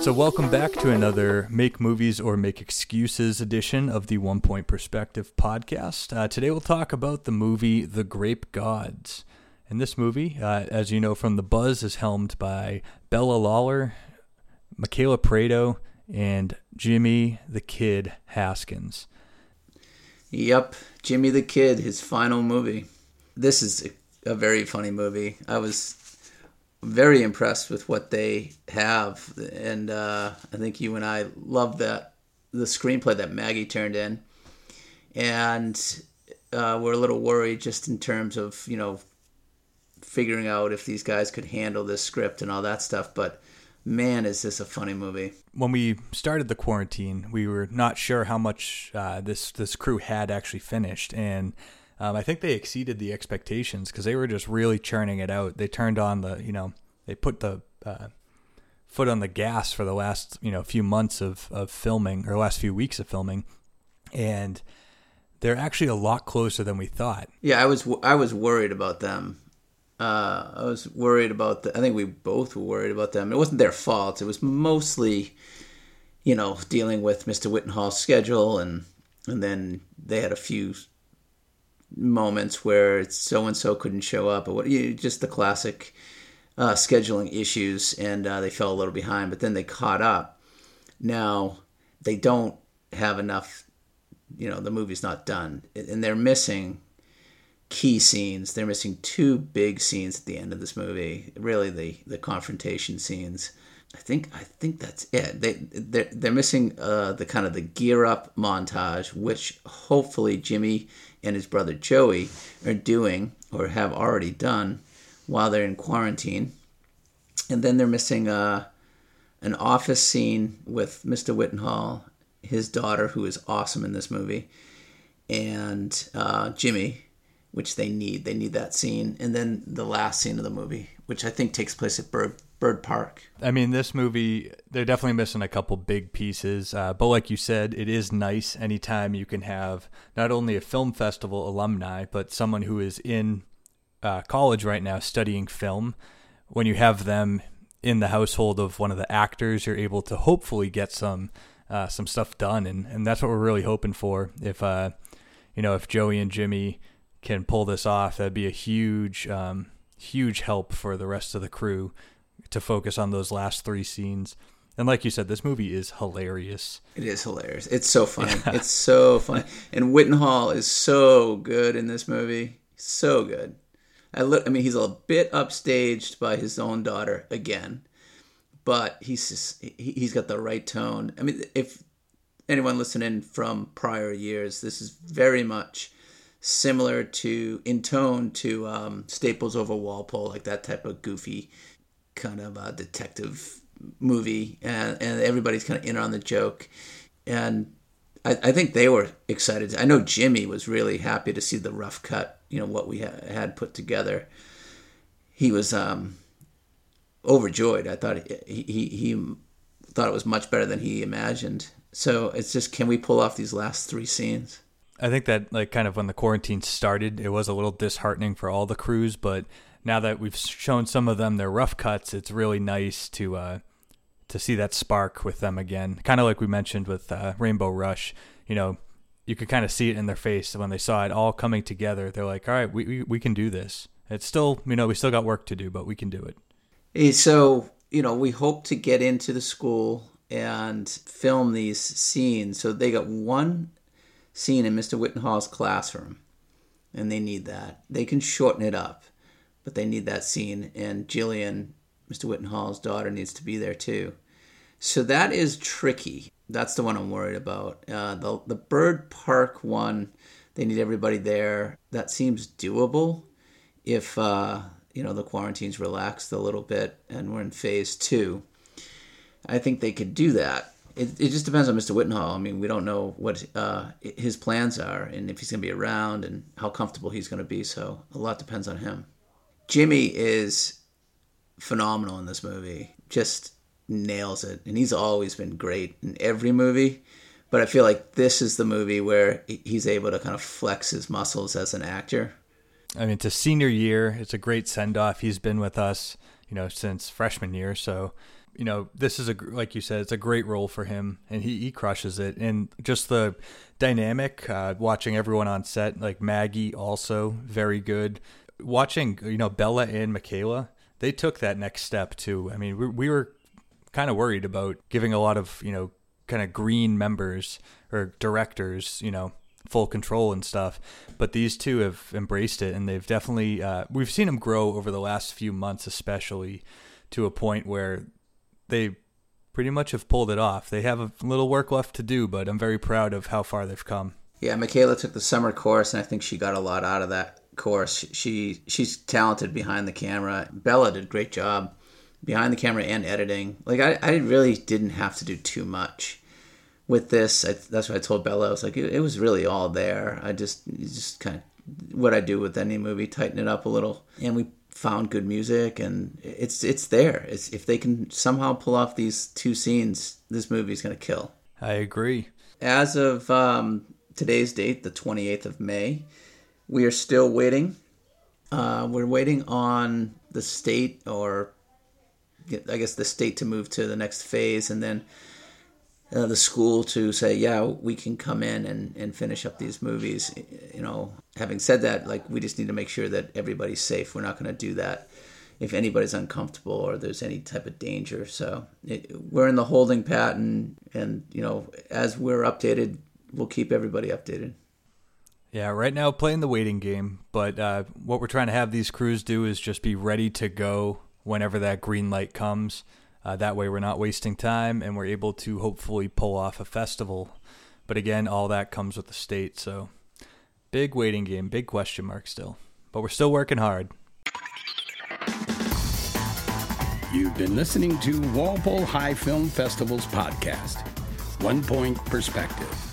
So, welcome back to another Make Movies or Make Excuses edition of the One Point Perspective podcast. Uh, today, we'll talk about the movie The Grape Gods. And this movie, uh, as you know from The Buzz, is helmed by Bella Lawler, Michaela Prado, and Jimmy the Kid Haskins. Yep, Jimmy the Kid, his final movie. This is a very funny movie. I was very impressed with what they have, and uh, I think you and I love that the screenplay that Maggie turned in, and uh, we're a little worried just in terms of you know figuring out if these guys could handle this script and all that stuff, but. Man, is this a funny movie! When we started the quarantine, we were not sure how much uh, this this crew had actually finished, and um, I think they exceeded the expectations because they were just really churning it out. They turned on the, you know, they put the uh, foot on the gas for the last, you know, few months of, of filming or last few weeks of filming, and they're actually a lot closer than we thought. Yeah, I was I was worried about them. Uh, I was worried about the. I think we both were worried about them. It wasn't their fault. It was mostly, you know, dealing with Mr. Wittenhall's schedule, and and then they had a few moments where so and so couldn't show up, or what, just the classic uh, scheduling issues, and uh, they fell a little behind, but then they caught up. Now they don't have enough. You know, the movie's not done, and they're missing key scenes. They're missing two big scenes at the end of this movie. Really, the the confrontation scenes. I think I think that's it. They they're, they're missing uh, the kind of the gear up montage, which hopefully Jimmy and his brother Joey are doing or have already done while they're in quarantine. And then they're missing uh, an office scene with Mr. Wittenhall, his daughter, who is awesome in this movie, and uh, Jimmy, which they need. They need that scene. And then the last scene of the movie, which I think takes place at Bird Bird Park. I mean, this movie, they're definitely missing a couple big pieces. Uh, but like you said, it is nice anytime you can have not only a film festival alumni, but someone who is in uh, college right now studying film. When you have them in the household of one of the actors, you're able to hopefully get some uh, some stuff done, and, and that's what we're really hoping for. If uh, you know, if Joey and Jimmy can pull this off, that'd be a huge, um, huge help for the rest of the crew to focus on those last three scenes. And like you said, this movie is hilarious. It is hilarious. It's so funny. Yeah. It's so funny. And Wittenhall is so good in this movie. So good. I, li- I mean, he's a bit upstaged by his own daughter again, but he's just, he, he's got the right tone. I mean, if anyone listening from prior years, this is very much similar to in tone to um, Staples over Walpole, like that type of goofy kind of a detective movie, and, and everybody's kind of in on the joke. And I, I, think they were excited. I know Jimmy was really happy to see the rough cut, you know, what we ha- had put together. He was um, overjoyed. I thought he, he, he thought it was much better than he imagined. So it's just, can we pull off these last three scenes? I think that like kind of when the quarantine started, it was a little disheartening for all the crews, but now that we've shown some of them their rough cuts, it's really nice to uh, to see that spark with them again. Kind of like we mentioned with uh, Rainbow Rush. You know, you could kind of see it in their face when they saw it all coming together. They're like, "All right, we we, we can do this." It's still, you know, we still got work to do, but we can do it. So, you know, we hope to get into the school and film these scenes. So they got one scene in Mr. Wittenhall's classroom, and they need that. They can shorten it up but they need that scene. And Jillian, Mr. Wittenhall's daughter, needs to be there too. So that is tricky. That's the one I'm worried about. Uh, the the Bird Park one, They need everybody there. That seems doable if uh, you know the quarantine's relaxed a little bit and we're in phase two. I think they could do that. It, it just depends on Mr. Wittenhall. I mean, we don't know what uh, his plans are and if he's going to be around and how comfortable he's going to be. So a lot depends on him. Jimmy is phenomenal in this movie. Just nails it, and he's always been great in every movie. But I feel like this is the movie where he's able to kind of flex his muscles as an actor. I mean, it's a senior year. It's a great send off. He's been with us, you know, since freshman year. So, you know, this is a like you said, it's a great role for him, and he he crushes it. And just the dynamic, uh, watching everyone on set, like Maggie, also very good. Watching, you know, Bella and Michaela, they took that next step too. I mean, we, we were kind of worried about giving a lot of you know kind of green members or directors, you know, full control and stuff. But these two have embraced it, and they've definitely uh, we've seen them grow over the last few months, especially to a point where they pretty much have pulled it off. They have a little work left to do, but I'm very proud of how far they've come. Yeah, Michaela took the summer course, and I think she got a lot out of that course. She she's talented behind the camera. Bella did a great job behind the camera and editing. Like I, I really didn't have to do too much with this. I, that's what I told Bella. I was like, it, it was really all there. I just just kind of what I do with any movie, tighten it up a little, and we found good music, and it's it's there. It's if they can somehow pull off these two scenes, this movie's gonna kill. I agree. As of um, today's date, the 28th of May, we are still waiting. Uh, we're waiting on the state or I guess the state to move to the next phase, and then uh, the school to say, yeah, we can come in and, and finish up these movies. You know, having said that, like we just need to make sure that everybody's safe. We're not going to do that if anybody's uncomfortable or there's any type of danger. So it, we're in the holding pattern, and you know, as we're updated, we'll keep everybody updated. Yeah, right now playing the waiting game, but uh, what we're trying to have these crews do is just be ready to go whenever that green light comes. Uh, that way, we're not wasting time and we're able to hopefully pull off a festival. But again, all that comes with the state. So, big waiting game, big question mark still. But we're still working hard. You've been listening to Walpole High Film Festival's podcast, One Point Perspective.